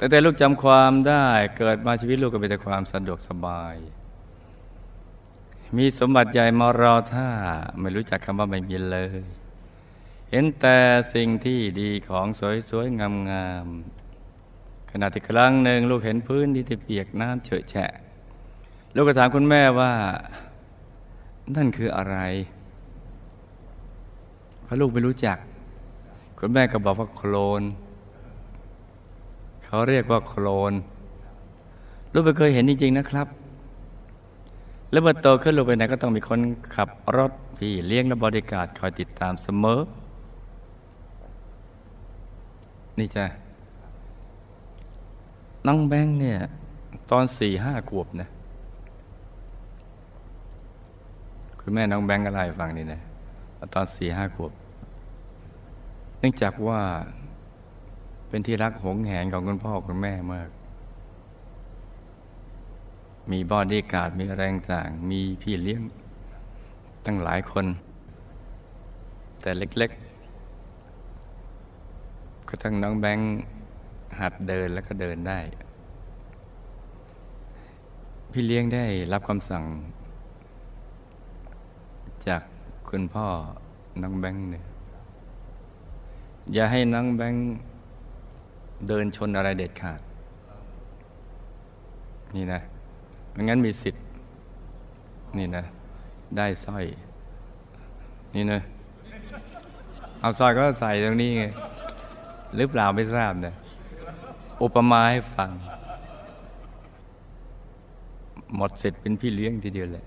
แต่แต่ลูกจำความได้เกิดมาชีวิตลูกก็เป็นแต่ความสะดวกสบาย มีสมบัติใหญ่มารอท่าไม่รู้จักคำว่าไม่มีเลย เห็นแต่สิ่งที่ดีของสวยๆงามๆขณะที่ครั้งหนึ่งลูกเห็นพื้นที่ทเปียกน้ำเฉอะแฉะ ลูกก็ถามคุณแม่ว่า นั่นคืออะไรเพราะลูกไม่รู้จัก คุณแม่ก็บอกว่าโคลน เขาเรียกว่าโคลนลูกไม่เคยเห็นจริง ๆ นะครับ แล้วเมื่อโตขึ้นลูกไปไหนก็ต้องมีคนขับรถพี่เลี้ยงและบริการคอยติดตามเสมอ นี่จ้ะน้องแบงค์เนี่ย ตอนสี่ห้าขวบนะคุณแม่น้องแบงค์ก็ไล่ฟังนี่นะตอนสี่ห้าขวบ เนื่องจากว่า เป็นที่รักหงแหนของคุณพ่อคุณแม่มาก มีบอดี้การ์ดมีแรงต่าง มีพี่เลี้ยง ตั้งหลายคน แต่เล็กๆก็ทั้งน้องแบงค์หัดเดินแล้วก็เดินได้ พี่เลี้ยงได้รับคำสั่ง จากคุณพ่อน้องแบงค์เนี่ยอย่าให้น้องแบงค์ เดินชนอะไรเด็ดขาด นี่นะไม่งั้นมีสิทธิ์ นี่นะ ได้สร้อย นี่นะ เอาสร้อยก็ใส่ตรงนี้ไงหรือเปล่าไม่ทราบนะอุปมาให้ฟัง หมดเสร็จเป็นพี่เลี้ยงทีเดียวแหละ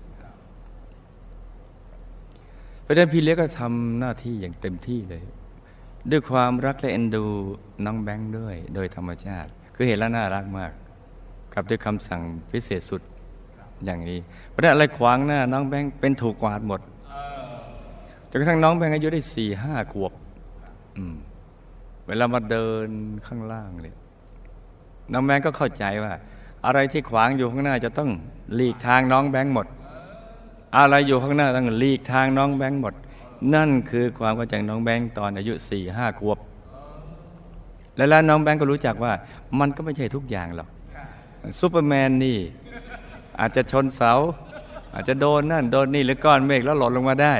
เพราะฉะนั้นพี่เลี้ยงก็ทำหน้าที่อย่างเต็มที่เลย ด้วยความรักและเอ็นดูน้องแบงค์ด้วย โดยธรรมชาติ คือเห็นแล้วน่ารักมาก กับด้วยคำสั่งพิเศษสุดอย่างนี้เพราะอะไรขวางหน้าน้องแบงค์เป็นถูกกวาดหมดจนกระทั่งน้องแบงค์อายุได้สี่ห้าขวบเวลามาเดินข้างล่างเนี่ยน้องแบงค์ก็เข้าใจว่า อะไรที่ขวางอยู่ข้างหน้าจะต้องหลีกทางน้องแบงค์หมด อะไรอยู่ข้างหน้าต้องหลีกทางน้องแบงค์หมด นั่นคือความเข้าใจน้องแบงค์ตอนอายุสี่ห้าขวบ และแล้วน้องแบงค์ก็รู้จักว่า มันก็ไม่ใช่ทุกอย่างหรอกซูเปอร์แมนนี่ อาจจะชนเสา อาจจะโดนนั่นโดนนี่หรือก้อนเมฆแล้วหล่นลงมาได้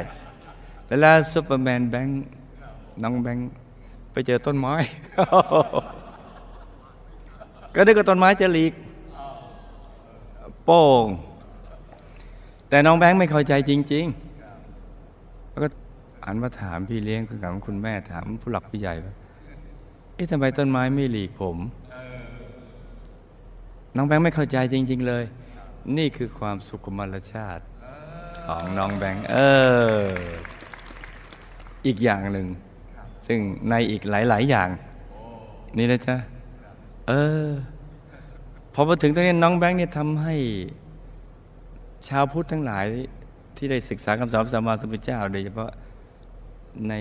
แล้วแล้วซูเปอร์แมนแบงค์น้องแบงค์ไปเจอต้นไม้ ก็นึกว่าต้นไม้จะหลีก โป้งแต่น้องแบงค์ไม่เข้าใจจริง ๆ แล้วก็ อันมาถามพี่เลี้ยงคุณกับคุณแม่ถามผู้หลักผู้ใหญ่ว่าเอ๊ะทำไมต้นไม้ไม่หลีกผมน้องแบงค์ไม่เข้าใจจริง ๆ เลย นี่คือความสุขมรชาติของน้องแบงค์เออ อีกอย่างหนึ่ง ซึ่งในอีกหลาย ๆ อย่าง นี่นะจ๊ะ เออ พอมาถึงตรงนี้น้องแบงค์เนี่ยทำให้ ชาวพุทธทั้งหลายที่ได้ศึกษาคำสอนพระสัมมาสัมพุทธเจ้า โดยเฉพาะ ใน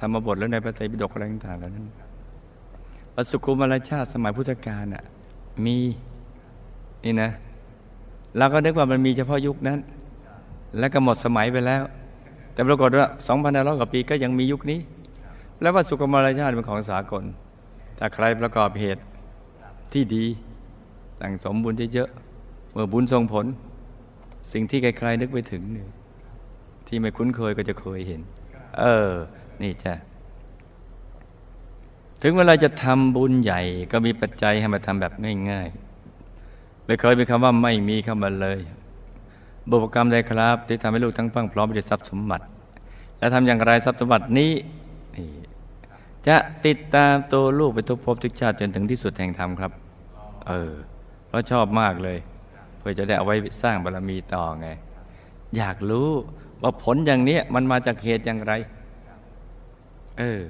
ธรรมบทและในพระไตรปิฎกอะไรต่างๆเหล่านั้นปสุคุมารชาติสมัยพุทธกาลอะมีนี่นะเราก็นึกว่ามันมีเฉพาะยุคนั้น แล้วก็หมดสมัยไปแล้ว แต่ปรากฏว่า2 5 0 0กว่าปีก็ยังมียุคนี้ แล้วว่าสุขมารชาติเป็นของสากล ถ้าใครประกอบเหตุที่ดีตั้งสมบุญเยอะๆเมื่อบุญทรงผล สิ่งที่ใครๆนึกไปถึงเนี่ยที่ไม่คุ้นเคยก็จะเคยเห็น เออ นี่จ้ะถึงเวลาจะทำบุญใหญ่ก็มีปัจจัยให้มาทำแบบง่ายๆไม่เคยมีคำว่าไม่มีเข้ามาเลย บุพกรรมใดครับ ที่ทำให้ลูกทั้งพังพร้อมไปด้วยทรัพย์สมบัติ และทำอย่างไรทรัพย์สมบัตินี้นี่จะติดตามตัวลูกไปทุกภพทุกชาติจนถึงที่สุดแห่งธรรมครับ เออ เพราะชอบมากเลย เพื่อจะได้เอาไว้สร้างบารรมีต่อไง อยากรู้ ว่าผลอย่างนี้มันมาจากเหตุอย่างไร เออ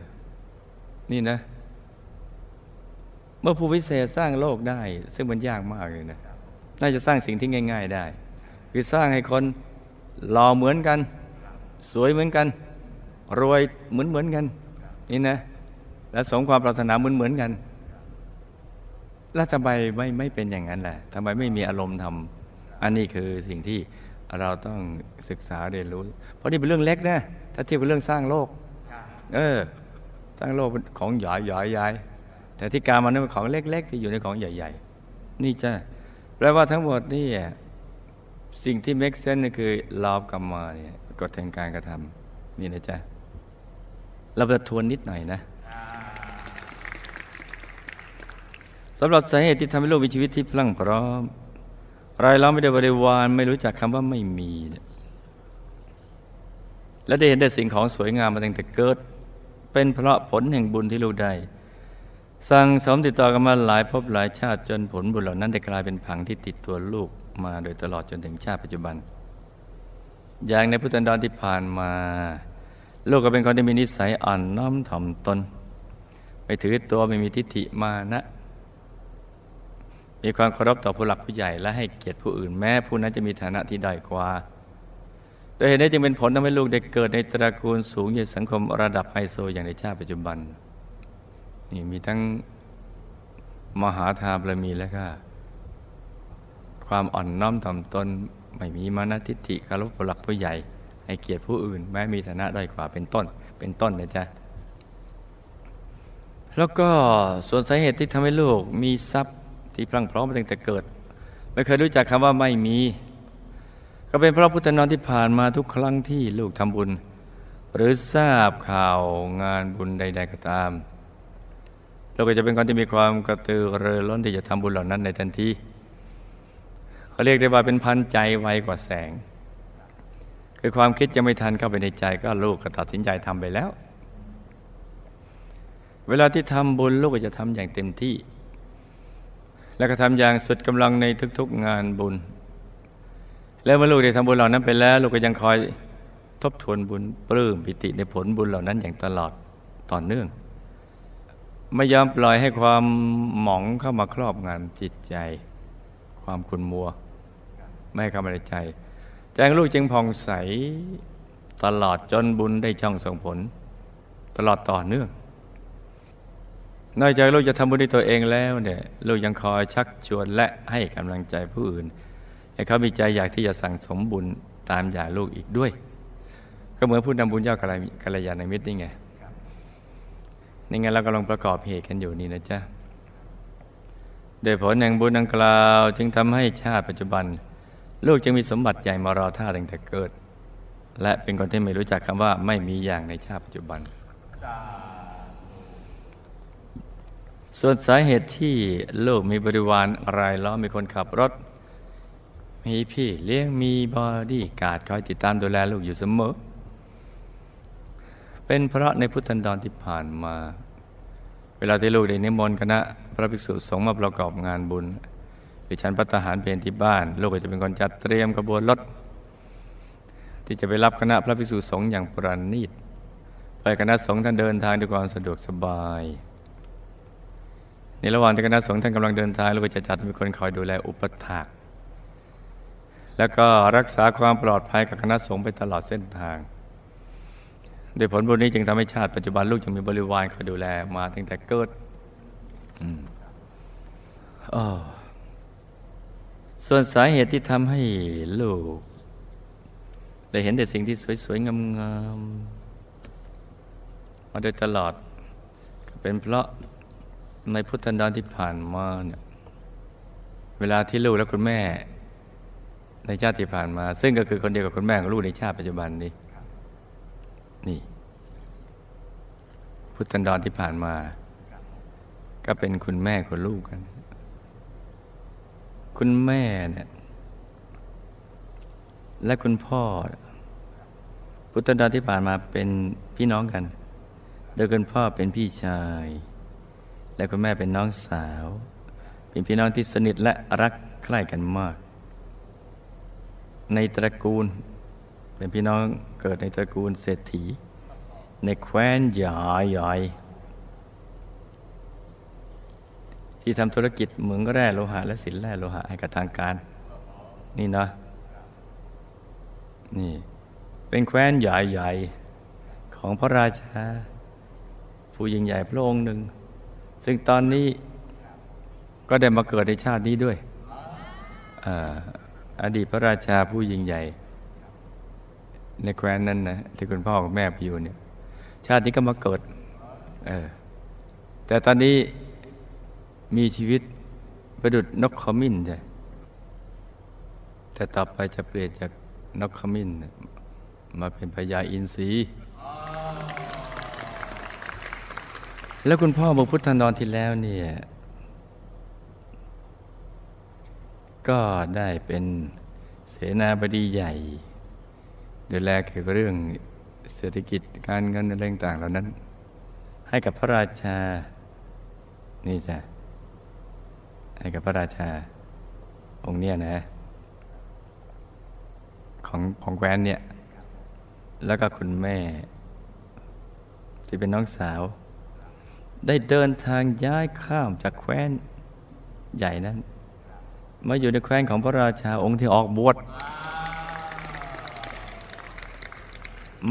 นี่นะ เมื่อผู้วิเศษสร้างโลกได้ ซึ่งมันยากมากเลยนะ น่าจะสร้างสิ่งที่ง่าย ๆได้ คือสร้างให้คนหล่อเหมือนกัน สวยเหมือนกัน รวยเหมือนเหมือนกัน นี่นะ และสมความปรารถนาเหมือนเหมือนกันแล้วทำไมไม่ไม่เป็นอย่างนั้นแหละทำไมไม่มีอารมณ์ทำอันนี้คือสิ่งที่ เราต้องศึกษาเรียนรู้ เพราะนี่เป็นเรื่องเล็กนะ ถ้าเทียบกับเรื่องสร้างโลก เออ สร้างโลกของหยอยหยอยยายแต่ที่การมันเป็นของเล็ก ๆ ที่อยู่ในของใหญ่ ๆ นี่จ้ะแปลว่าทั้งหมดนี่สิ่งที่ make sense นี่คือลอบกรรมมาเนี่ยกฎแห่งการกระทำนี่นะจ๊ะเราจะทวนนิดหน่อยนะสำหรับสาเหตุที่ทำให้ลูกมีชีวิตที่พลั่งพร้อม รายล้อมไม่ได้บริวารไม่รู้จักคำว่าไม่มี และได้เห็นแต่สิ่งของสวยงามมาตั้งแต่เกิด เป็นเพราะผลแห่งบุญที่ลูกได้สั่งสมติดต่อกันมาหลายภพหลายชาติจนผลบุญเหล่านั้นได้กลายเป็นผังที่ติดตัวลูกมาโดยตลอดจนถึงชาติปัจจุบัน อย่างในพุทธันดรที่ผ่านมา ลูกก็เป็นคนที่มีนิสัยอ่อนน้อมถ่อมตน ไม่ถือตัวไม่มีทิฏฐิมานะ มีความเคารพต่อผู้หลักผู้ใหญ่และให้เกียรติผู้อื่นแม้ผู้นั้นจะมีฐานะที่ด้อยกว่าโดยเหตุนี้จึงเป็นผลทำให้ลูกได้เกิดในตระกูลสูงในสังคมระดับไฮโซอย่างในชาติปัจจุบันนี่มีทั้งมหาทาบารมีแล้วก็ความอ่อนน้อมถ่อมตนไม่มีมานะทิฏฐิคารพผู้หลักผู้ใหญ่ ให้เกียรติผู้อื่น แม้มีฐานะด้อยกว่าเป็นต้น เป็นต้นนะจ๊ะแล้วก็ส่วนสาเหตุที่ทำให้ลูกมีทรัพย์ ที่พลั่งพร้อมมาตั้งแต่เกิด ไม่เคยรู้จักคำว่าไม่มี ก็เป็นเพราะพุทธนอนที่ผ่านมาทุกครั้งที่ลูกทำบุญ หรือทราบข่าวงานบุญใด ๆ ก็ตามเราก็จะเป็นคนที่มีความกระตือรือร้นที่จะทำบุญเหล่านั้นในทันทีเขาเรียกได้ว่าเป็นพันใจไวกว่าแสง คือความคิดจะไม่ทันเข้าไปในใจก็ลูกก็ตัดสินใจทำไปแล้ว เวลาที่ทำบุญลูกก็จะทำอย่างเต็มที่ แล้วก็ทำอย่างสุดกำลังในทุกๆงานบุญ แล้วเมื่อลูกได้ทำบุญเหล่านั้นไปแล้ว ลูกก็ยังคอยทบทวนบุญปลื้มปิติในผลบุญเหล่านั้นอย่างตลอดต่อเนื่อง ไม่ยอมปล่อยให้ความหมองเข้ามาครอบงานจิตใจ ความขุนมัว ไม่ให้เข้ามาในใจใจของลูกจึงผ่องใสตลอดจนบุญได้ช่องส่งผล ตลอดต่อเนื่อง นอกจากลูกจะทำบุญด้วยตัวเองแล้วเนี่ยลูกยังคอยชักชวนและให้กำลังใจผู้อื่น ให้เขามีใจอยากที่จะสั่งสมบุญตามอย่างลูกอีกด้วย ก็เหมือนผู้นำบุญเจ้ากัลยาณมิตรนี่ไงนี่ไงเรากำลังประกอบเหตุกันอยู่นี่นะจ๊ะโดยผลแห่งบุญดังกล่าว จึงทำให้ชาติปัจจุบัน ลูกจึงมีสมบัติใหญ่มารอท่าตั้งแต่เกิด และเป็นคนที่ไม่รู้จักคำว่าไม่มีอย่างในชาติปัจจุบัน ส่วนสาเหตุที่ลูกมีบริวารรายล้อมมีคนขับรถ มีพี่เลี้ยงมีบอดี้การ์ดคอยติดตามดูแลลูกอยู่เสมอ เป็นเพราะในพุทธันดรที่ผ่านมา เวลาที่ลูกได้นิมนต์คณะพระภิกษุสงฆ์มาประกอบงานบุญหรือฉันพัฒหารเพลนที่บ้าน ลูกก็จะเป็นคนจัดเตรียมกระบวนรถที่จะไปรับคณะพระภิกษุสงฆ์อย่างประณีตไปคณะสงฆ์ท่านเดินทางด้วยความสะดวกสบาย ในระหว่างที่คณะสงฆ์ท่านกำลังเดินทางเราก็จะจัดมีคนคอยดูแลอุปถากแล้วก็รักษาความปลอดภัยกับคณะสงฆ์ไปตลอดเส้นทางโดยผลบุญนี้จึงทำให้ชาติปัจจุบันลูกจึงมีบริวารคอยดูแลมาตั้งแต่เกิดส่วนสาเหตุที่ทำให้ลูกได้เห็นแต่สิ่งที่สวยๆงามๆมาโดยตลอด เป็นเพราะ ในพุทธันดรที่ผ่านมาเนี่ยเวลาที่ลูกและคุณแม่ ในชาติที่ผ่านมา ซึ่งก็คือคนเดียวกับคุณแม่ของลูกในชาติปัจจุบันนี้ นี่ พุทธันดรที่ผ่านมา ก็เป็นคุณแม่คนลูกกัน คุณแม่เนี่ยและคุณพ่อ พุทธันดรที่ผ่านมาเป็นพี่น้องกัน โดยคุณพ่อเป็นพี่ชาย และคุณแม่เป็นน้องสาว เป็นพี่น้องที่สนิทและรักใคร่กันมาก ในตระกูล เป็นพี่น้องเกิดในตระกูลเศรษฐี ในแคว้นใหญ่ๆที่ทำธุรกิจเหมืองแร่โลหะและสินแร่โลหะให้กับทางการ นี่นะนี่ เป็นแคว้นใหญ่ๆของพระราชา ผู้ยิ่งใหญ่พระองค์หนึ่ง ซึ่งตอนนี้ก็ได้มาเกิดในชาตินี้ด้วยอดีตพระราชาผู้ยิ่งใหญ่ ในแคว้นนั้นนะที่คุณพ่อกับแม่ไปอยู่เนี่ย ชาตินี้ก็มาเกิด เออ แต่ตอนนี้มีชีวิตประดุดนกขมิ้นใช่แต่ต่อไปจะเปลี่ยนจากนกขมิ้น มาเป็นพญาอินทรี แล้วคุณพ่อบอกพุทธนดรที่แล้วเนี่ย ก็ได้เป็นเสนาบดีใหญ่ดูแลเกี่ยวกับเรื่องเศรษฐกิจการเงินอะไรต่างเหล่านั้น ให้กับพระราชา นี่จ้ะให้กับพระราชา องค์เนี้ยนะ ของของแคว้นเนี่ย แล้วก็คุณแม่ ที่เป็นน้องสาว ได้เดินทางย้ายข้ามจากแคว้นใหญ่นั้น มาอยู่ในแคว้นของพระราชาองค์ที่ออกบวช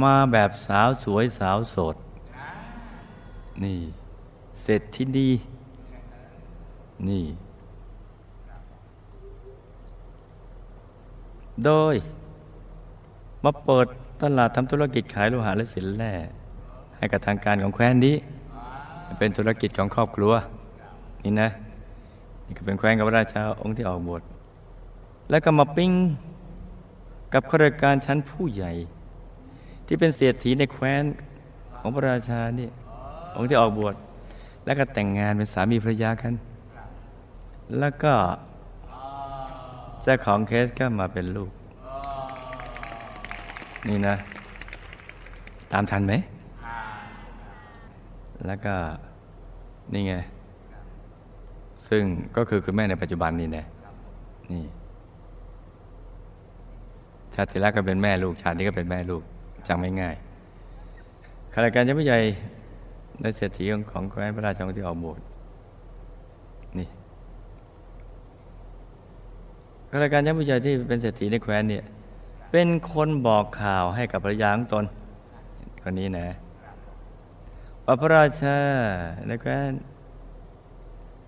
มาแบบสาวสวยสาวโสด นี่เสร็จที่ดีนี่ โดย มาเปิดตลาดทำธุรกิจขายโลหะและสินแร่ให้กับทางการของแคว้นนี้ เป็นธุรกิจของครอบครัว นี่นะ นี่ก็เป็นแคว้นกับพระราชาองค์ที่ออกบวชแล้วก็มาปิ้งกับข้าราชการชั้นผู้ใหญ่ ที่เป็นเศรษฐีในแคว้นของพระราชานี่องค์ที่ออกบวชแล้วก็แต่งงานเป็นสามีภรรยากัน แล้วก็เจ้าของเคสก็มาเป็นลูก นี่นะ ตามทันไหม แล้วก็นี่ไง ซึ่งก็คือคุณแม่ในปัจจุบันนี่นะนี่ ชาติที่แล้วก็เป็นแม่ลูก ชาตินี้ก็เป็นแม่ลูกจำไม่ง่ายข้าราชการชั้นผู้ใหญ่ในเศรษฐีของของแคว้นพระราชาที่ออกบวชนี่ข้าราชการชั้นผู้ใหญ่ที่เป็นเศรษฐีในแคว้นเนี่ย เป็นคนบอกข่าวให้กับภรรยาของตนคนนี้นะ พระราชาในแคว้น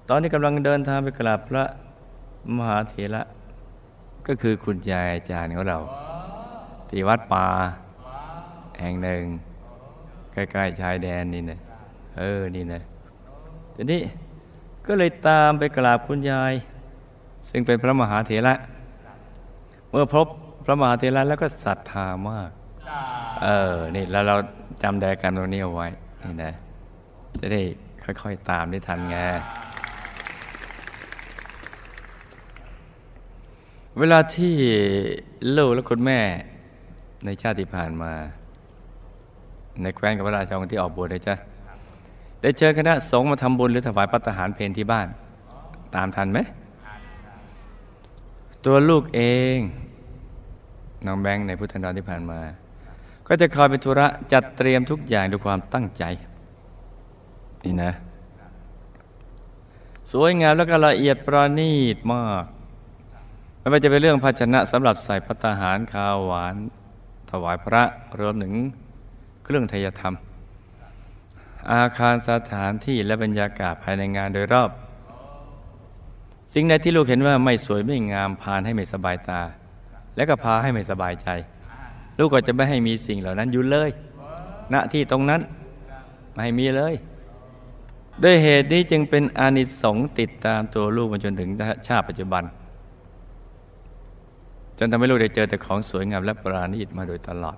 ตอนนี้กำลังเดินทางไปกราบพระมหาเถระ ก็คือคุณยายอาจารย์ของเรา ที่วัดป่าแห่งหนึ่ง ใกล้ๆชายแดนนี่นะเออ นี่นะทีนี้ก็เลยตามไปกราบคุณยาย ซึ่งเป็นพระมหาเถระ เมื่อพบพระมหาเถระแล้วก็ศรัทธามาก เออ นี่แล้วเราจำไดกรรตรงนี้เอาไว้ นี่นะ จะได้ค่อย ๆ ตามได้ทันไงเวลาที่ลูกและคุณแม่ในชาติที่ผ่านมา ในแคว้นกับพระราชาองค์ที่ออกบวชเลยจ้ะได้เชิญคณะสงฆ์มาทำบุญหรือถวายพัตตาหารเพนที่บ้าน ตามทันไหม ตัวลูกเองน้องแบงค์ในพุทธนดรที่ผ่านมา ก็จะคอยเป็นธุระจัดเตรียมทุกอย่างด้วยความตั้งใจ นี่นะ สวยงามแล้วก็ละเอียดประณีตมากไม่ว่าจะเป็นเรื่องภาชนะสำหรับใส่พัตตาหารข้าวหวาน ถวายพระรวมถึงเครื่องทยธรรม อาคารสถานที่และบรรยากาศภายในงานโดยรอบ สิ่งใดที่ลูกเห็นว่าไม่สวยไม่งามพานให้ไม่สบายตา และก็พาให้ไม่สบายใจ ลูกก็จะไม่ให้มีสิ่งเหล่านั้นอยู่เลย ณที่ตรงนั้นไม่ให้มีเลย ด้วยเหตุนี้จึงเป็นอานิสงส์ติดตามตัวลูกมาจนถึงชาติปัจจุบัน จนทำให้ลูกได้เจอแต่ของสวยงามและปราณีตมาโดยตลอด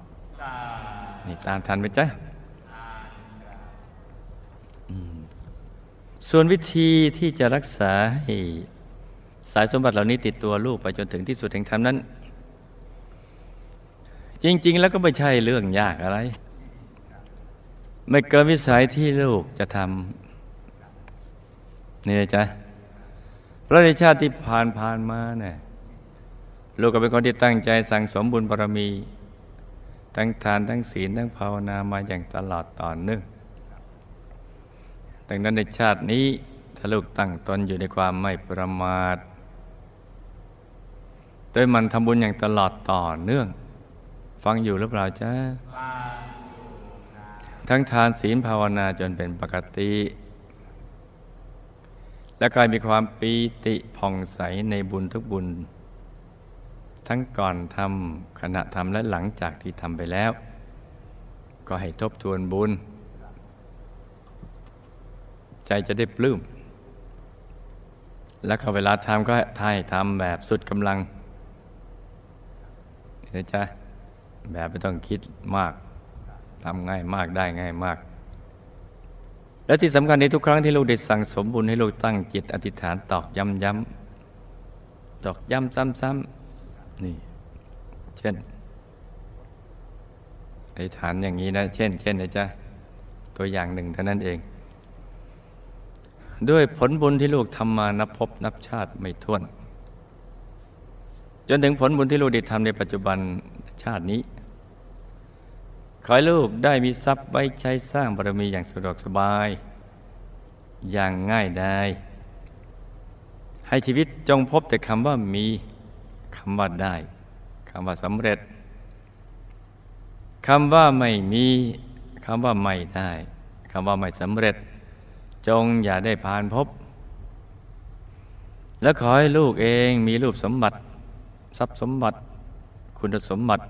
นี่ตามทันไหมจ๊ะส่วนวิธีที่จะรักษาให้สายสมบัติเหล่านี้ติดตัวลูกไปจนถึงที่สุดแห่งธรรมนั้น จริง ๆ แล้วก็ไม่ใช่เรื่องยากอะไร ไม่เกินวิสัยที่ลูกจะทำนี่นะจ๊ะพระในชาติที่ผ่านผ่านมาเนี่ยลูกก็เป็นคนที่ตั้งใจสั่งสมบุญบารมี ทั้งทานทั้งศีลทั้งภาวนามาอย่างตลอดต่อเนื่องดังนั้นในชาตินี้ถ้าลูกตั้งตนอยู่ในความไม่ประมาทโดยมันทำบุญอย่างตลอดต่อเนื่อง ฟังอยู่หรือเปล่าจ๊ะทั้งทานศีลภาวนาจนเป็นปกติ และกายมีความปีติผ่องใสในบุญทุกบุญ ทั้งก่อนทำขณะทำและหลังจากที่ทำไปแล้ว ก็ให้ทบทวนบุญ ใจจะได้ปลื้มแล้วก็เวลาทำก็ให้ทำแบบสุดกำลังนะจ๊ะ แบบไม่ต้องคิดมากทำง่ายมากได้ง่ายมาก และที่สำคัญในทุกครั้งที่ลูกได้สั่งสมบุญให้ลูกตั้งจิตอธิษฐานตอกย้ำย้ำตอกย้ำซ้ำๆนี่ เช่นอธิษฐานอย่างนี้นะ เช่น เช่นนะจ๊ะตัวอย่างหนึ่งเท่านั้นเอง ด้วยผลบุญที่ลูกทำมานับพบนับชาติไม่ถ้วน จนถึงผลบุญที่ลูกได้ทำในปัจจุบัน ชาตินี้ ขอให้ลูกได้มีทรัพย์ไว้ใช้สร้างบารมีอย่างสะดวกสบาย อย่างง่ายได้ให้ชีวิตจงพบแต่คำว่ามีคำว่าได้คำว่าสำเร็จคำว่าไม่มีคำว่าไม่ได้คำว่าไม่สำเร็จ จงอย่าได้ผ่านพบ และขอให้ลูกเองมีรูปสมบัติ ทรัพย์สมบัติ คุณสมบัติ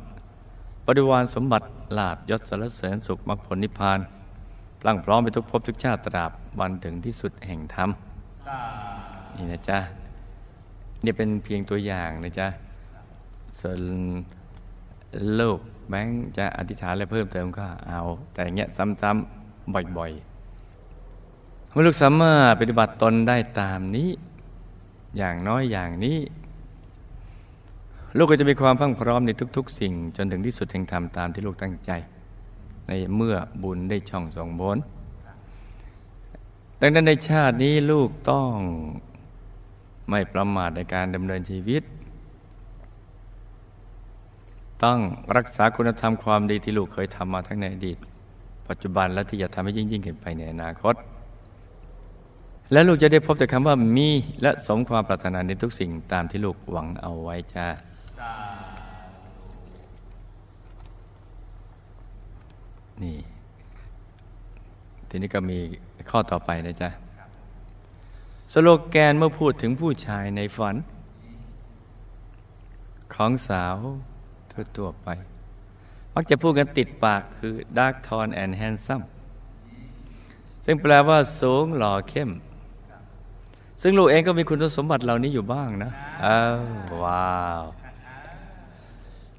บริวารสมบัติลาบยศสารเสริญสุขมรรคผลนิพพานพลั่งพร้อมไปทุกภพทุกชาติตราบวันถึงที่สุดแห่งธรรมนี่นะจ๊ะนี่เป็นเพียงตัวอย่างนะจ๊ะส่วนลูกแบงค์จะอธิษฐานอะไรเพิ่มเติมก็เอา แต่อย่างเงี้ยซ้ำๆบ่อยๆเมื่อลูกสามารถปฏิบัติตนได้ตามนี้ อย่างน้อยอย่างนี้ ลูกก็จะมีความพังพร้อมในทุก ๆ สิ่ง จนถึงที่สุดแห่งธรรมตามที่ลูกตั้งใจ ในเมื่อบุญได้ช่องส่งบนดังนั้นในชาตินี้ลูกต้องไม่ประมาทในการดำเนินชีวิต ต้องรักษาคุณธรรมความดีที่ลูกเคยทำมาทั้งในอดีต ปัจจุบันและที่จะทำให้ยิ่งยิ่งขึ้นไปในอนาคต และลูกจะได้พบแต่คำว่ามีและสมความปรารถนาในทุกสิ่งตามที่ลูกหวังเอาไว้จ้า นี่ ทีนี้ก็มีข้อต่อไปนะจ๊ะ สโลแกนเมื่อพูดถึงผู้ชายในฝัน ของสาวทั่วๆไป มักจะพูดกันติดปากคือ dark t o n and handsome ซึ่งแปลว่าสูงหล่อเข้ม ซึ่งลูกเองก็มีคุณสมบัติเหล่านี้อยู่บ้างนะอ้าวว้าว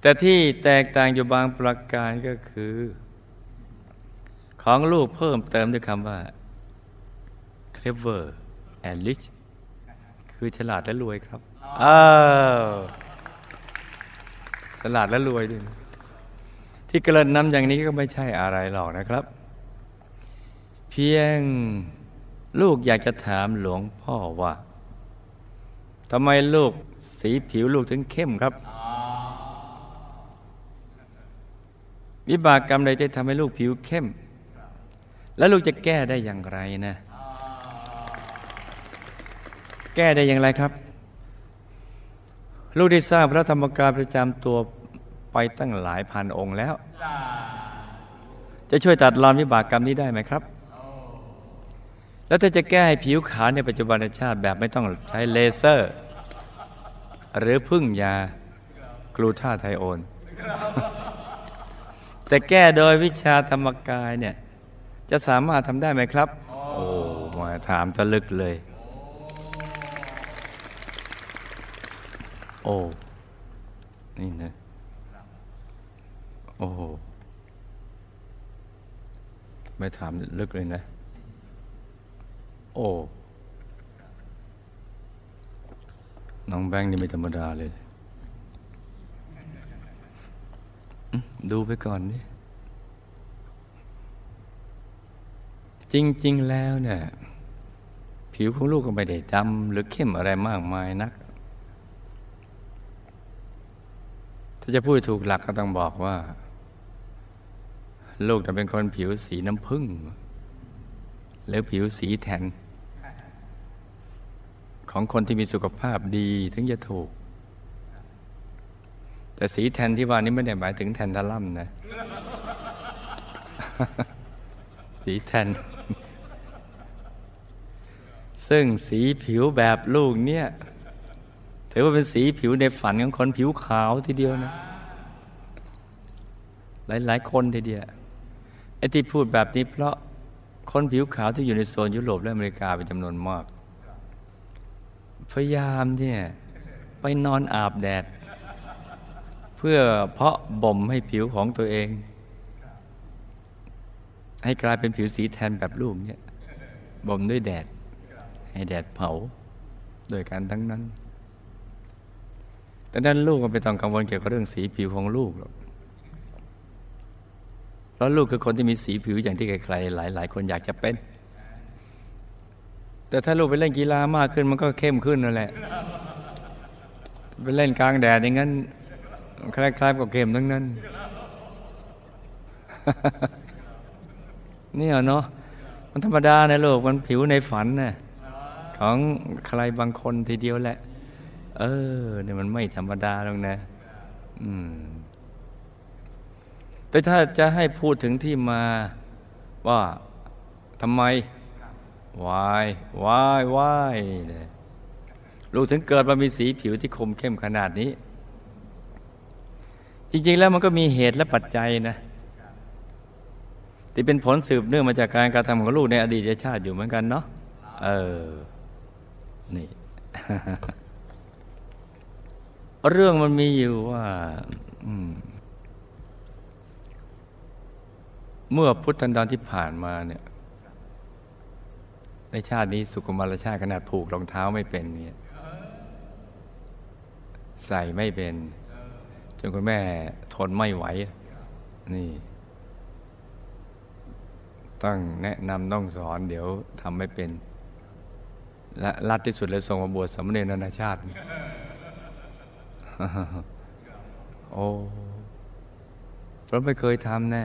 แต่ที่แตกต่างอยู่บางประการก็คือ ของลูกเพิ่มเติมด้วยคำว่า clever and rich คือฉลาดและรวยครับอ้าวตลาดและรวยด้วยที่กระนำอย่างนี้ก็ไม่ใช่อะไรหรอกนะครับ เพียงลูกอยากจะถามหลวงพ่อว่าทำไมลูกสีผิวลูกถึงเข้มครับ วิบากกรรมใดที่ทำให้ลูกผิวเข้ม แล้วลูกจะแก้ได้อย่างไรนะ แก้ได้อย่างไรครับ ลูกได้สร้างพระธรรมกายประจำตัวไปตั้งหลายพันองค์แล้ว จะช่วยตัดรอนวิบากกรรมนี้ได้ไหมครับ แล้วถ้าจะแก้ให้ผิวขาวในปัจจุบันชาติแบบไม่ต้องใช้เลเซอร์ หรือพึ่งยา กลูท่าไทโอน แต่แก้โดยวิชาธรรมกายเนี่ย จะสามารถทำได้ไหมครับ โอ้มาถามตะลึกเลย โอ้นี่นะโอ้ไม่ถามลึกเลยนะ โอ้ น้องแบงค์นี่ไม่ธรรมดาเลย ดูไปก่อนนี่จริง ๆ แล้วเนี่ยผิวของลูกก็ไม่ได้ดำหรือเข้มอะไรมากมายนัก ถ้าจะพูดถูกหลักก็ต้องบอกว่า ลูกจะเป็นคนผิวสีน้ำผึ้งหรือผิวสีแทน ของคนที่มีสุขภาพดีถึงจะถูก แต่สีแทนที่ว่านี้ไม่ได้หมายถึงแทนทลัมนะ สีแทน ซึ่งสีผิวแบบลูกเนี่ยถือว่าเป็นสีผิวในฝันของคนผิวขาวทีเดียวนะ หลาย ๆ คนทีเดียวไอ้ที่พูดแบบนี้เพราะคนผิวขาวที่อยู่ในโซนยุโรปและอเมริกาเป็นจำนวนมาก พยายามเนี่ย ไปนอนอาบแดด พื่อเพาะบ่มให้ผิวของตัวเอง ให้กลายเป็นผิวสีแทนแบบลูกเนี่ยบ่มด้วยแดด ให้แดดเผาโดยการทั้งนั้น แต่นั้นลูกก็ไม่ต้องกังวลเกี่ยวกับเรื่องสีผิวของลูกหรอกเพราะลูกคือคนที่มีสีผิวอย่างที่ใครๆหลาย ๆ คนอยากจะเป็น แต่ถ้าลูกไปเล่นกีฬามากขึ้นมันก็เข้มขึ้นนั่นแหละไปเล่นกลางแดดอย่างนั้น คล้ายๆกับเกมทั้งนั้นเนี่ยเนาะมันธรรมดาในโลกมันผิวในฝันนะของใครบางคนทีเดียวแหละ เออเนี่ยมันไม่ธรรมดาหรอกนะ อืม แต่ถ้าจะให้พูดถึงที่มาว่าทำไมวายวายวายลูกถึงเกิดมามีสีผิวที่คมเข้มขนาดนี้ จริง ๆ แล้วมันก็มีเหตุและปัจจัยนะที่เป็นผลสืบเนื่องมาจากการกระทำของลูกในอดีตชาติอยู่เหมือนกันเนาะเออนี่ เรื่องมันมีอยู่ว่าเมื่อพุทธันดรที่ผ่านมาเนี่ย ในชาตินี้สุขุมารชาติขนาดผูกรองเท้าไม่เป็นเนี่ย ใส่ไม่เป็น นคุณแม่ทนไม่ไหว นี่ ต้องแนะนำต้องสอนเดี๋ยวทำไม่เป็น และรัดที่สุดเลยส่งมาบวชสมเด็จนานาชาติ โอ้เพราะไม่เคยทำแน่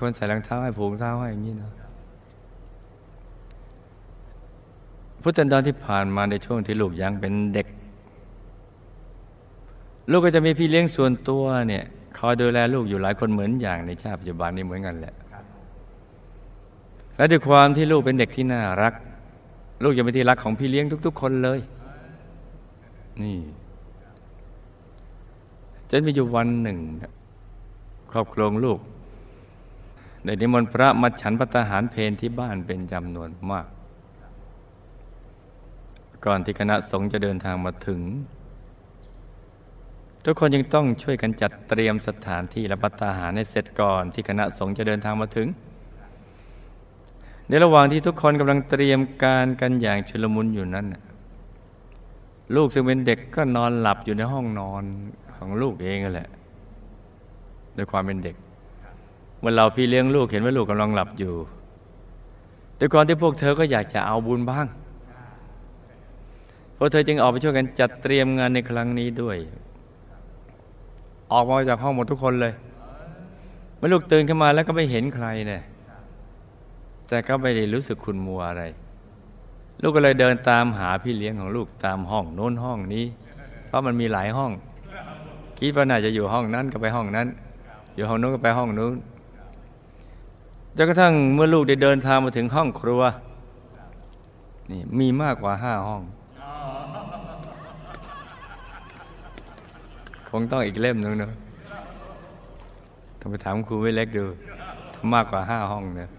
คนใส่รองเท้าให้ผูกเท้าให้อย่างนี้นะพุทธันดรที่ผ่านมาในช่วงที่ลูกยังเป็นเด็ก ลูกก็จะมีพี่เลี้ยงส่วนตัวเนี่ยคอยดูแลลูกอยู่หลายคนเหมือนอย่างในชาติปัจจุบันนี้เหมือนกันแหละ และด้วยความที่ลูกเป็นเด็กที่น่ารัก ลูกจะเป็นที่รักของพี่เลี้ยงทุก ๆ คนเลย นี่จนมีอยู่วันหนึ่ง ครอบครัวลูกได้นิมนต์พระมาฉันพระทหารเพนที่บ้านเป็นจำนวนมาก ก่อนที่คณะสงฆ์จะเดินทางมาถึง ทุกคนยังต้องช่วยกันจัดเตรียมสถานที่รับประทานอาหารให้เสร็จก่อนที่คณะสงฆ์จะเดินทางมาถึง ในระหว่างที่ทุกคนกำลังเตรียมการกันอย่างชุลมุนอยู่นั้นลูกซึ่งเป็นเด็กก็นอนหลับอยู่ในห้องนอนของลูกเองแหละด้วยความเป็นเด็กเมื่อเราพี่เลี้ยงลูกเห็นว่าลูกกำลังหลับอยู่ด้วยความที่พวกเธอก็อยากจะเอาบุญบ้างพวกเธอจึงออกไปช่วยกันจัดเตรียมงานในครั้งนี้ด้วย ออกมาจากห้องหมดทุกคนเลยเมื่อลูกตื่นขึ้นมาแล้วก็ไม่เห็นใครเนี่ยแต่ก็ไม่ได้รู้สึกคุณมัวอะไร ลูกก็เลยเดินตามหาพี่เลี้ยงของลูกตามห้องโน้นห้องนี้ เพราะมันมีหลายห้อง คิดว่าน่าจะอยู่ห้องนั้นก็ไปห้องนั้น อยู่ห้องนู้นก็ไปห้องนู้นจนกระทั่งเมื่อลูกได้เดินทางมาถึงห้องครัวนี่มีมากกว่าห้าห้อง งต้องอีกเล่มนึงเนอะต้องไปถามครูไว้เล็กดูทำมากกว่าห้าห้องเนี่ย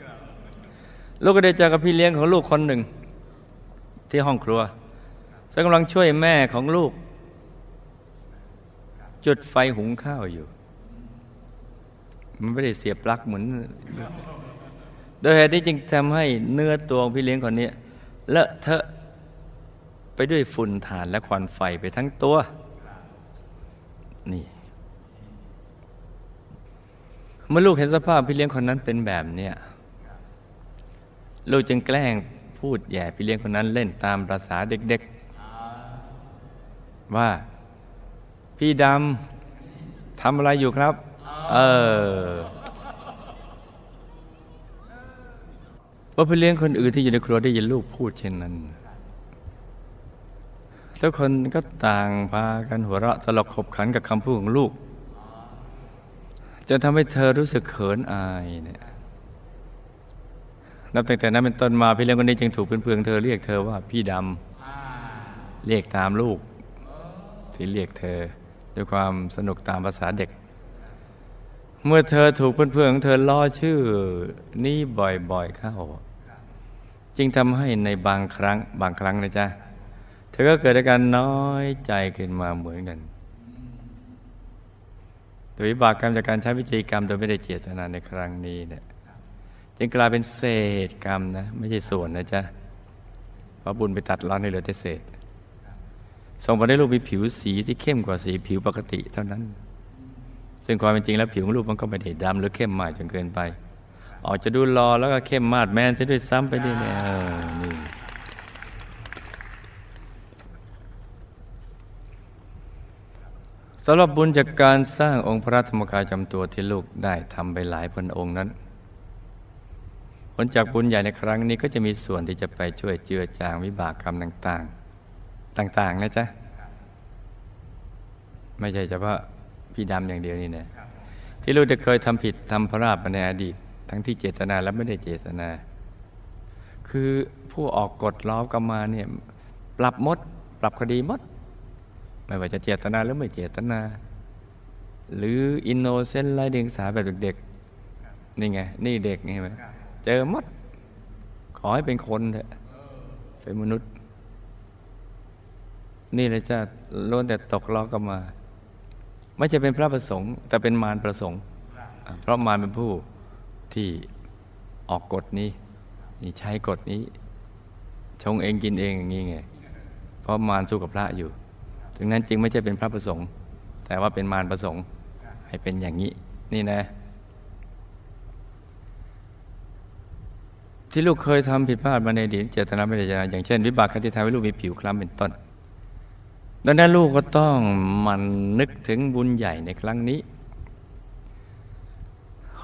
ลูกก็ได้เจอกับพี่เลี้ยงของลูกคนหนึ่ง ที่ห้องครัวซึ่งกำลังช่วยแม่ของลูก จุดไฟหุงข้าวอยู่ มันไม่ได้เสียบปลั๊กเหมือน โดยเหตุนี้จึงทำให้เนื้อตัวพี่เลี้ยงคนนี้เลอะเทอะไปด้วยฝุ่นถ่านและควันไฟไปทั้งตัว นี่ เมื่อลูกเห็นสภาพพี่เลี้ยงคนนั้นเป็นแบบเนี้ยลูกจึงแกล้งพูดแย่พี่เลี้ยงคนนั้นเล่นตามภาษาเด็กๆ ว่าพี่ดำทำอะไรอยู่ครับ เออว่าพี่เลี้ยงคนอื่นที่อยู่ในครัวได้ยินลูกพูดเช่นนั้น ทุกคนก็ต่างพากันหัวเราะตลกขบขันกับคำพูดของลูกจนทำให้เธอรู้สึกเขินอายเนี่ยนับตั้งแต่นั้นเป็นต้นมาพี่เลี้ยงคนนี้จึงถูกเพื่อนๆเธอเรียกเธอว่าพี่ดำเรียกตามลูก ที่เรียกเธอ ด้วยความสนุกตามภาษาเด็ก เมื่อเธอถูกเพื่อนๆของเธอล้อชื่อนี้บ่อยๆเข้า จึงทำให้ในบางครั้งบางครั้งนะจ๊ะ เธอก็เกิดอาการน้อยใจขึ้นมาเหมือนกันโดยวิบากกรรมจากการใช้วิธีกรรมโดยไม่ได้เจตนาในครั้งนี้เนี่ยจึงกลายเป็นเศษกรรมนะ ไม่ใช่ส่วนนะจ๊ะเพราะบุญไปตัดร้อนให้เหลือแต่เศษส่งผลให้ลูกมีผิวสีที่เข้มกว่าสีผิวปกติเท่านั้น ซึ่งความเป็นจริงแล้วผิวของลูกมันก็ไม่ได้ดำหรือเข้มมากจนเกินไป ออกจะดูรอแล้วก็เข้มมาดแมนซะด้วยซ้ำไปด้วยเนี่ยนี่ำหรับบุญจากการสร้างองค์พระธรรมกายจำตัวที่ลูกได้ทำไปหลายพันองค์นั้น ผลจากบุญใหญ่ในครั้งนี้ก็จะมีส่วนที่จะไปช่วยเจือจางวิบากกรรมต่างๆ ต่างๆนะจ๊ะ ไม่ใช่เฉพาะพี่ดำอย่างเดียวนี่นะที่ลูกได้เคยทำผิดทำพระราชมาในอดีต ทั้งที่เจตนาและไม่ได้เจตนา คือผู้ออกกฎล้อกรรมาเนี่ยปรับมด ปรับคดีมด ไม่ว่าจะเจตนาหรือไม่เจตนา หรืออินโนเซนต์ไร้เดียงสาแบบเด็กๆนี่ไง นี่เด็กไงไหมเจอมด ขอให้เป็นคนเถอะเป็นมนุษย์ นี่เลยจะล้วนแต่ตกล้อกรรมา ไม่ใช่เป็นพระประสงค์ แต่เป็นมารประสงค์ เพราะมารเป็นผู้ที่ออกกฎนี้นี่ใช้กฎนี้ ชงเองกินเองอย่างนี้ไง เพราะมารสู้กับพระอยู่ ถึงนั้นจึงไม่ใช่เป็นพระประสงค์ แต่ว่าเป็นมารประสงค์ ให้เป็นอย่างนี้ นี่นะ ที่ลูกเคยทำผิดพลาดมาในอดีตเจตนาไม่ได้เจตนาอย่างเช่น วิบากที่ทำให้ลูกมีผิวคล้ำเป็นต้น ดังนั้นลูกก็ต้องมันนึกถึงบุญใหญ่ในครั้งนี้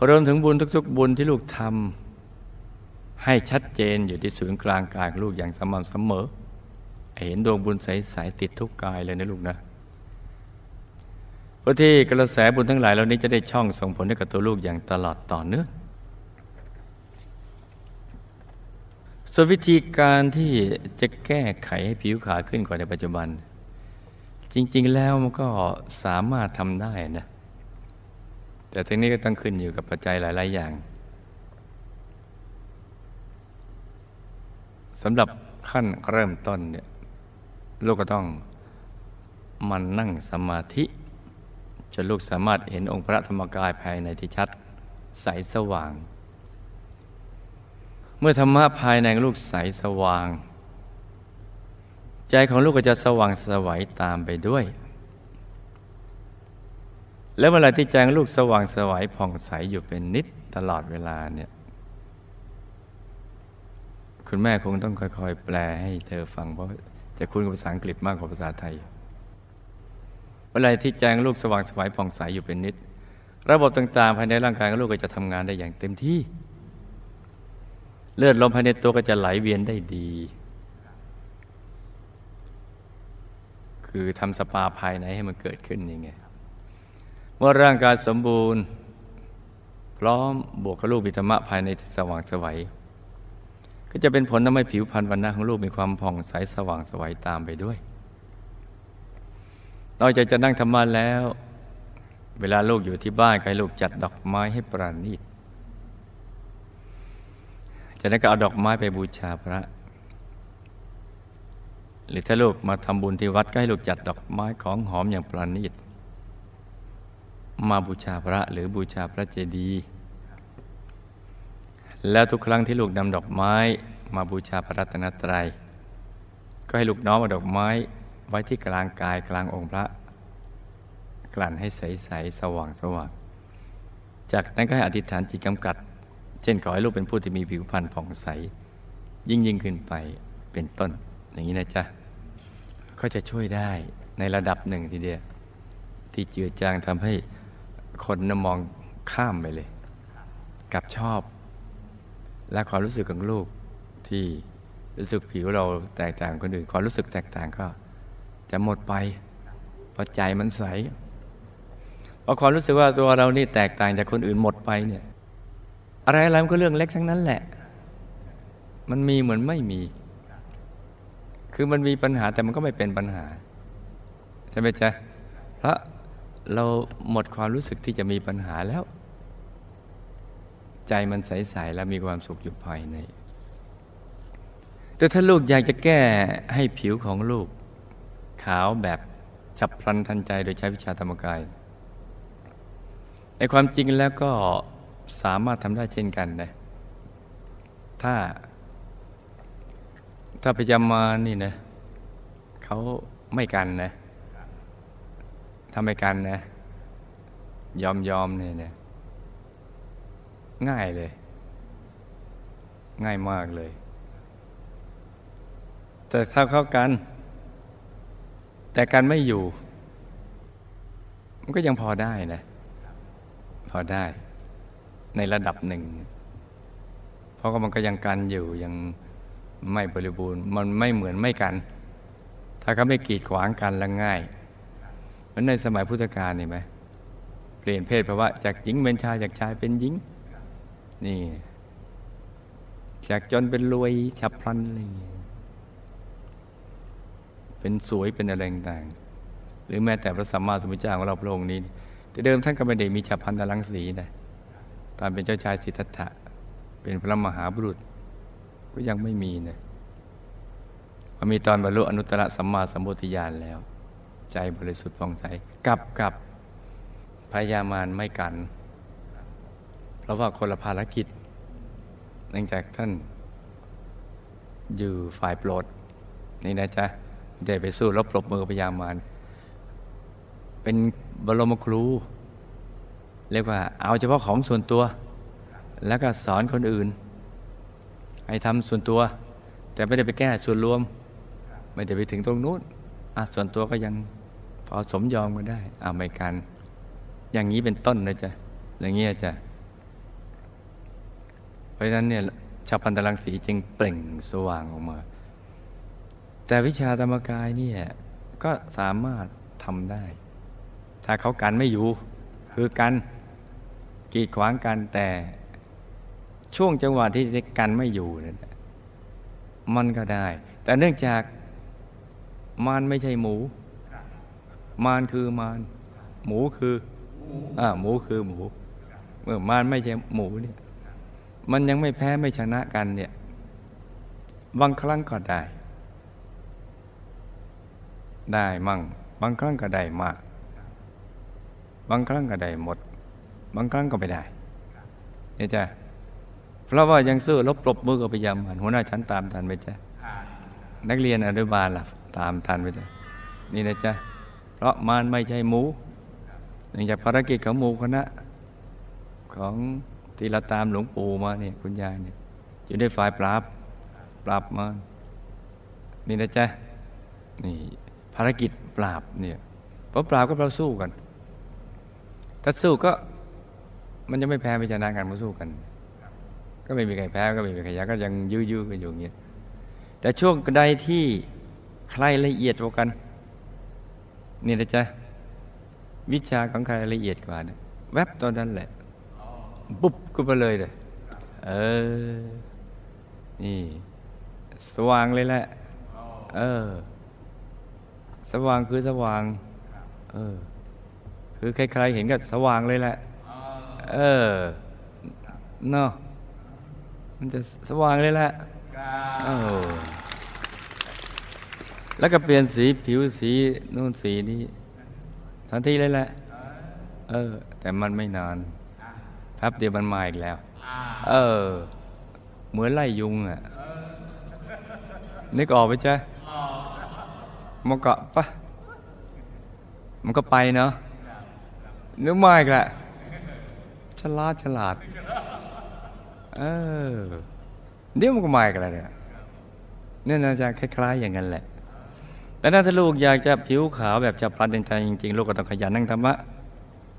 รวมถึงบุญทุก ๆ บุญที่ลูกทำให้ชัดเจนอยู่ที่ศูนย์กลางกายของลูกอย่างสม่ำเสมอ เห็นดวงบุญใสๆติดทุกกายเลยนะลูกนะเพื่อที่กระแสบุญทั้งหลายเหล่านี้จะได้ช่องส่งผลให้กับตัวลูกอย่างตลอดต่อเนื่องส่วนวิธีการที่จะแก้ไขให้ผิวขาวขึ้นกว่าในปัจจุบัน จริง ๆ แล้วมันก็สามารถทำได้นะ แต่ทั้งนี้ก็ต้องขึ้นอยู่กับปัจจัยหลาย ๆ อย่างสำหรับขั้นเริ่มต้นเนี่ย ลูกก็ต้องมันนั่งสมาธิจนลูกสามารถเห็นองค์พระธรรมกายภายในที่ชัดใสสว่าง เมื่อธรรมะภายในลูกใสสว่าง ใจของลูกก็จะสว่างสวัยตามไปด้วย แล้วเวลาที่ใจของลูกสว่างสวัยผ่องใสอยู่เป็นนิดตลอดเวลาเนี่ยคุณแม่คงต้องค่อยๆ แปลให้เธอฟังเพราะ จะคุ้นกับภาษาอังกฤษมากกว่าภาษาไทยเวลาที่แจงลูกสว่างสวายผ่องใสอยู่เป็นนิด ระบบต่างๆ ภายในร่างกายของลูกก็จะทำงานได้อย่างเต็มที่ เลือดลมภายในตัวก็จะไหลเวียนได้ดี คือทำสปาภายในให้มันเกิดขึ้นนี่ไงเมื่อร่างกายสมบูรณ์ พร้อมบวกกับลูกวิธรรมะภายในสว่างสวัย ก็จะเป็นผลทำให้ผิวพรรณวันน้าของลูกมีความผ่องใสสว่างสวัยตามไปด้วยนอกจากจะนั่งธรรมะแล้ว เวลาลูกอยู่ที่บ้านให้ลูกจัดดอกไม้ให้ปราณีตจากนั้นก็เอาดอกไม้ไปบูชาพระ หรือถ้าลูกมาทำบุญที่วัดก็ให้ลูกจัดดอกไม้ของหอมอย่างปราณีตมาบูชาพระหรือบูชาพระเจดีย์ แล้วทุกครั้งที่ลูกนำดอกไม้มาบูชาพระรัตนตรัย ก็ให้ลูกน้อมเอาดอกไม้ไว้ที่กลางกายกลางองค์พระ กลั่นให้ใสๆสว่างสว่าง จากนั้นก็ให้อธิษฐานจิตกำกัด เช่นขอให้ลูกเป็นผู้ที่มีผิวพรรณผ่องใส ยิ่งยิ่งขึ้นไปเป็นต้น อย่างนี้นะจ๊ะก็จะช่วยได้ในระดับหนึ่งทีเดียวที่เจือจางทำให้คนนมองข้ามไปเลย กับชอบ และความรู้สึกของลูกที่รู้สึกผิวเราแตกต่างคนอื่นความรู้สึกแตกต่างก็ จะหมดไปเพราะใจมันใสพอความรู้สึกว่าตัวเรานี่แตกต่างจากคนอื่นหมดไปเนี่ย อะไรอะไรมันก็เรื่องเล็กทั้งนั้นแหละ มันมีเหมือนไม่มี คือมันมีปัญหาแต่มันก็ไม่เป็นปัญหาใช่ไหมจ๊ะเพราะเราหมดความรู้สึกที่จะมีปัญหาแล้ว ใจมันใส ๆ แล้วมีความสุขอยู่ภายใน แต่ถ้าลูกอยากจะแก้ให้ผิวของลูก ขาวแบบฉับพลันทันใจโดยใช้วิชาธรรมกาย ในความจริงแล้วก็สามารถทำได้เช่นกันนะ ถ้า ถ้าพยามานี่นะเขาไม่กันนะทำไม่กันนะ ยอมยอมเนี่ยนะ ง่ายเลย ง่ายมากเลย แต่ถ้าเข้ากัน แต่กันไม่อยู่ มันก็ยังพอได้นะ พอได้ ในระดับหนึ่ง เพราะก็มันก็ยังกันอยู่ยังไม่บริบูรณ์ มันไม่เหมือนไม่กัน ถ้าเขาไม่กีดขวางกันแล้วง่ายเหมือนในสมัยพุทธกาลนี่ไหมเปลี่ยนเพศเพราะว่าจากหญิงเป็นชายจากชายเป็นหญิง นี่จากจนเป็นรวยฉับพลันอะไรอย่างเงี้ยเป็นสวยเป็นอะไรต่างหรือแม้แต่พระสัมมาสัมพุทธเจ้าของเราพระองค์นี้ แต่เดิมท่านก็ไม่ได้มีฉับพลันตะลังสีนะตอนเป็นเจ้าชายสิทธัตถะเป็นพระมหาบุรุษ ก็ยังไม่มีนะพอมีตอนบรรลุอนุตตรสัมมาสัมพุทธญาณแล้ว ใจบริสุทธิ์ผ่องใสกับกับพยามารไม่กัน เพราะว่าคนละภารกิจ เนื่องจากท่านอยู่ฝ่ายโปรด นี่นะจ๊ะได้ไปสู้รบปรบมือพยามารเป็นบรมครู เรียกว่า เอาเฉพาะของส่วนตัว แล้วก็สอนคนอื่น ให้ทำส่วนตัว แต่ไม่ได้ไปแก้ส่วนรวม ไม่ได้ไปถึงตรงนู้นอะส่วนตัวก็ยังพอสมยอมกันได้อ่าไม่กัน อย่างนี้เป็นต้นนะจ๊ะอย่างนี้จะ เพราะฉะนั้นเนี่ยชาวพันตรังสีจึงเปล่งสว่างออกมา แต่วิชาธรรมกายเนี่ยก็สามารถทำได้ ถ้าเขากันไม่อยู่ คือกันกีดขวางกันแต่ช่วงจังหวะที่กันไม่อยู่นั่นมันก็ได้ แต่เนื่องจากมารไม่ใช่หมู มารคือมารหมูคืออ่าหมูคือหมู เมื่อมารไม่ใช่หมูเนี่ย มันยังไม่แพ้ไม่ชนะกันเนี่ยบางครั้งก็ได้ ได้มั่ง บางครั้งก็ได้มาก บางครั้งก็ได้หมด บางครั้งก็ไม่ได้เนี่ยจ้ะเพราะว่ายังสู้ลบปรบมือกับพยายามหัวหน้าชั้นตามทันไหมจ๊ะนักเรียนอนุบาลล่ะตามทันไหมจ๊ะนี่นะจ๊ะเพราะมันไม่ใช่หมูเนื่องจากภารกิจของหมูคณะของ ที่เราตามหลวงปู่มาเนี่ยคุณยายเนี่ยอยู่ในฝ่ายปราบปราบมานี่นะจ๊ะนี่ภารกิจปราบเนี่ยเพราะปราบก็เราสู้กัน ถ้าสู้ก็มันจะไม่แพ้ไม่ชนะกันมาสู้กัน ก็ไม่มีใครแพ้ก็ไม่มีใครชนะก็ยังยื้อๆกันอยู่อย่างเงี้ยแต่ช่วงใดที่ใครละเอียดกว่ากัน นี่นะจ๊ะวิชาของใครละเอียดกว่าเนี่ยแวบตอนนั้นแหละ ปุ๊บก็ไปเลยเลยเออ นี่ สว่างเลยแหละ เออ สว่างคือสว่าง เออ คือใครๆเห็นก็สว่างเลยแหละ เออเนาะมันจะสว่างเลยแหละเออแล้วก็เปลี่ยนสีผิวสีนู่นสีนี้ทันทีเลยแหละ เออ แต่มันไม่นาน แป๊บเดียวมันมาอีกแล้ว เออ เหมือนไล่ยุงอะนึกออกไหมจ๊ะมันก็ปะมันก็ไปเนาะนึกมาอีกแหละฉลาดฉลาด เออเดี๋ยวมันก็มาอีกแล้วเนี่ยนี่น่าจะคล้ายๆ อย่างนั้นแหละแต่ถ้าลูกอยากจะผิวขาวแบบจะพลันใจจริงๆลูกก็ต้องขยันนั่งธรรมะ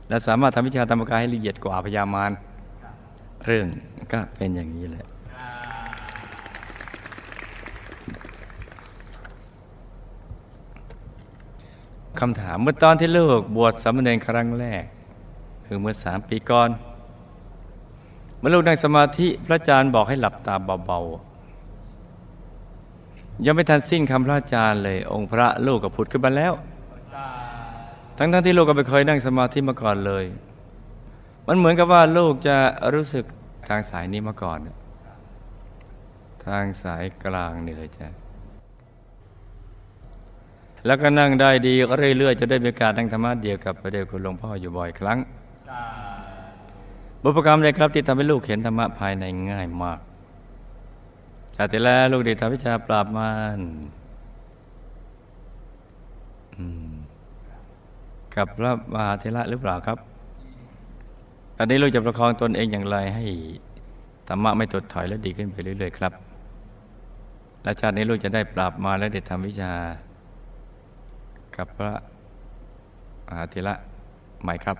และสามารถทำวิชาธรรมกายให้ละเอียดกว่าพยามารเรื่องก็เป็นอย่างนี้แหละคำถามเมื่อตอนที่ลูกบวชสามเณรครั้งแรก คือเมื่อสามปีก่อนเมื่อลูกนั่งสมาธิพระอาจารย์บอกให้หลับตาเบาๆยังไม่ทันสิ้นคำพระอาจารย์เลย องค์พระลูกก็ผุดขึ้นมาแล้ว ทั้งๆทที่ลูกก็ไม่เคยนั่งสมาธิมาก่อนเลย มันเหมือนกับว่าลูกจะรู้สึกทางสายนี้มาก่อน ทางสายกลางนี่เลยจ้ะแล้วก็นั่งได้ดีก็เรื่อยๆ จะได้มีกาสนั่งธรรมะเดียวกับพระเดชคุณหลวงพ่ออยู่บ่อยครั้ง บุพกรรมเลยครับที่ทำให้ลูกเห็นธรรมะภายในง่ายมากชาติแล้วลูกได้ทำวิชาปราบมารอืม กับพระมหาเทระหรือเปล่าครับ อันนี้ลูกจะประคองตนเองอย่างไรให้ธรรมะไม่ตดถอยและดีขึ้นไปเรื่อย ๆ ครับ และชาตินี้ลูกจะได้ปราบมาและเด็ดทำวิชา กับพระมหาเทระไหมครับ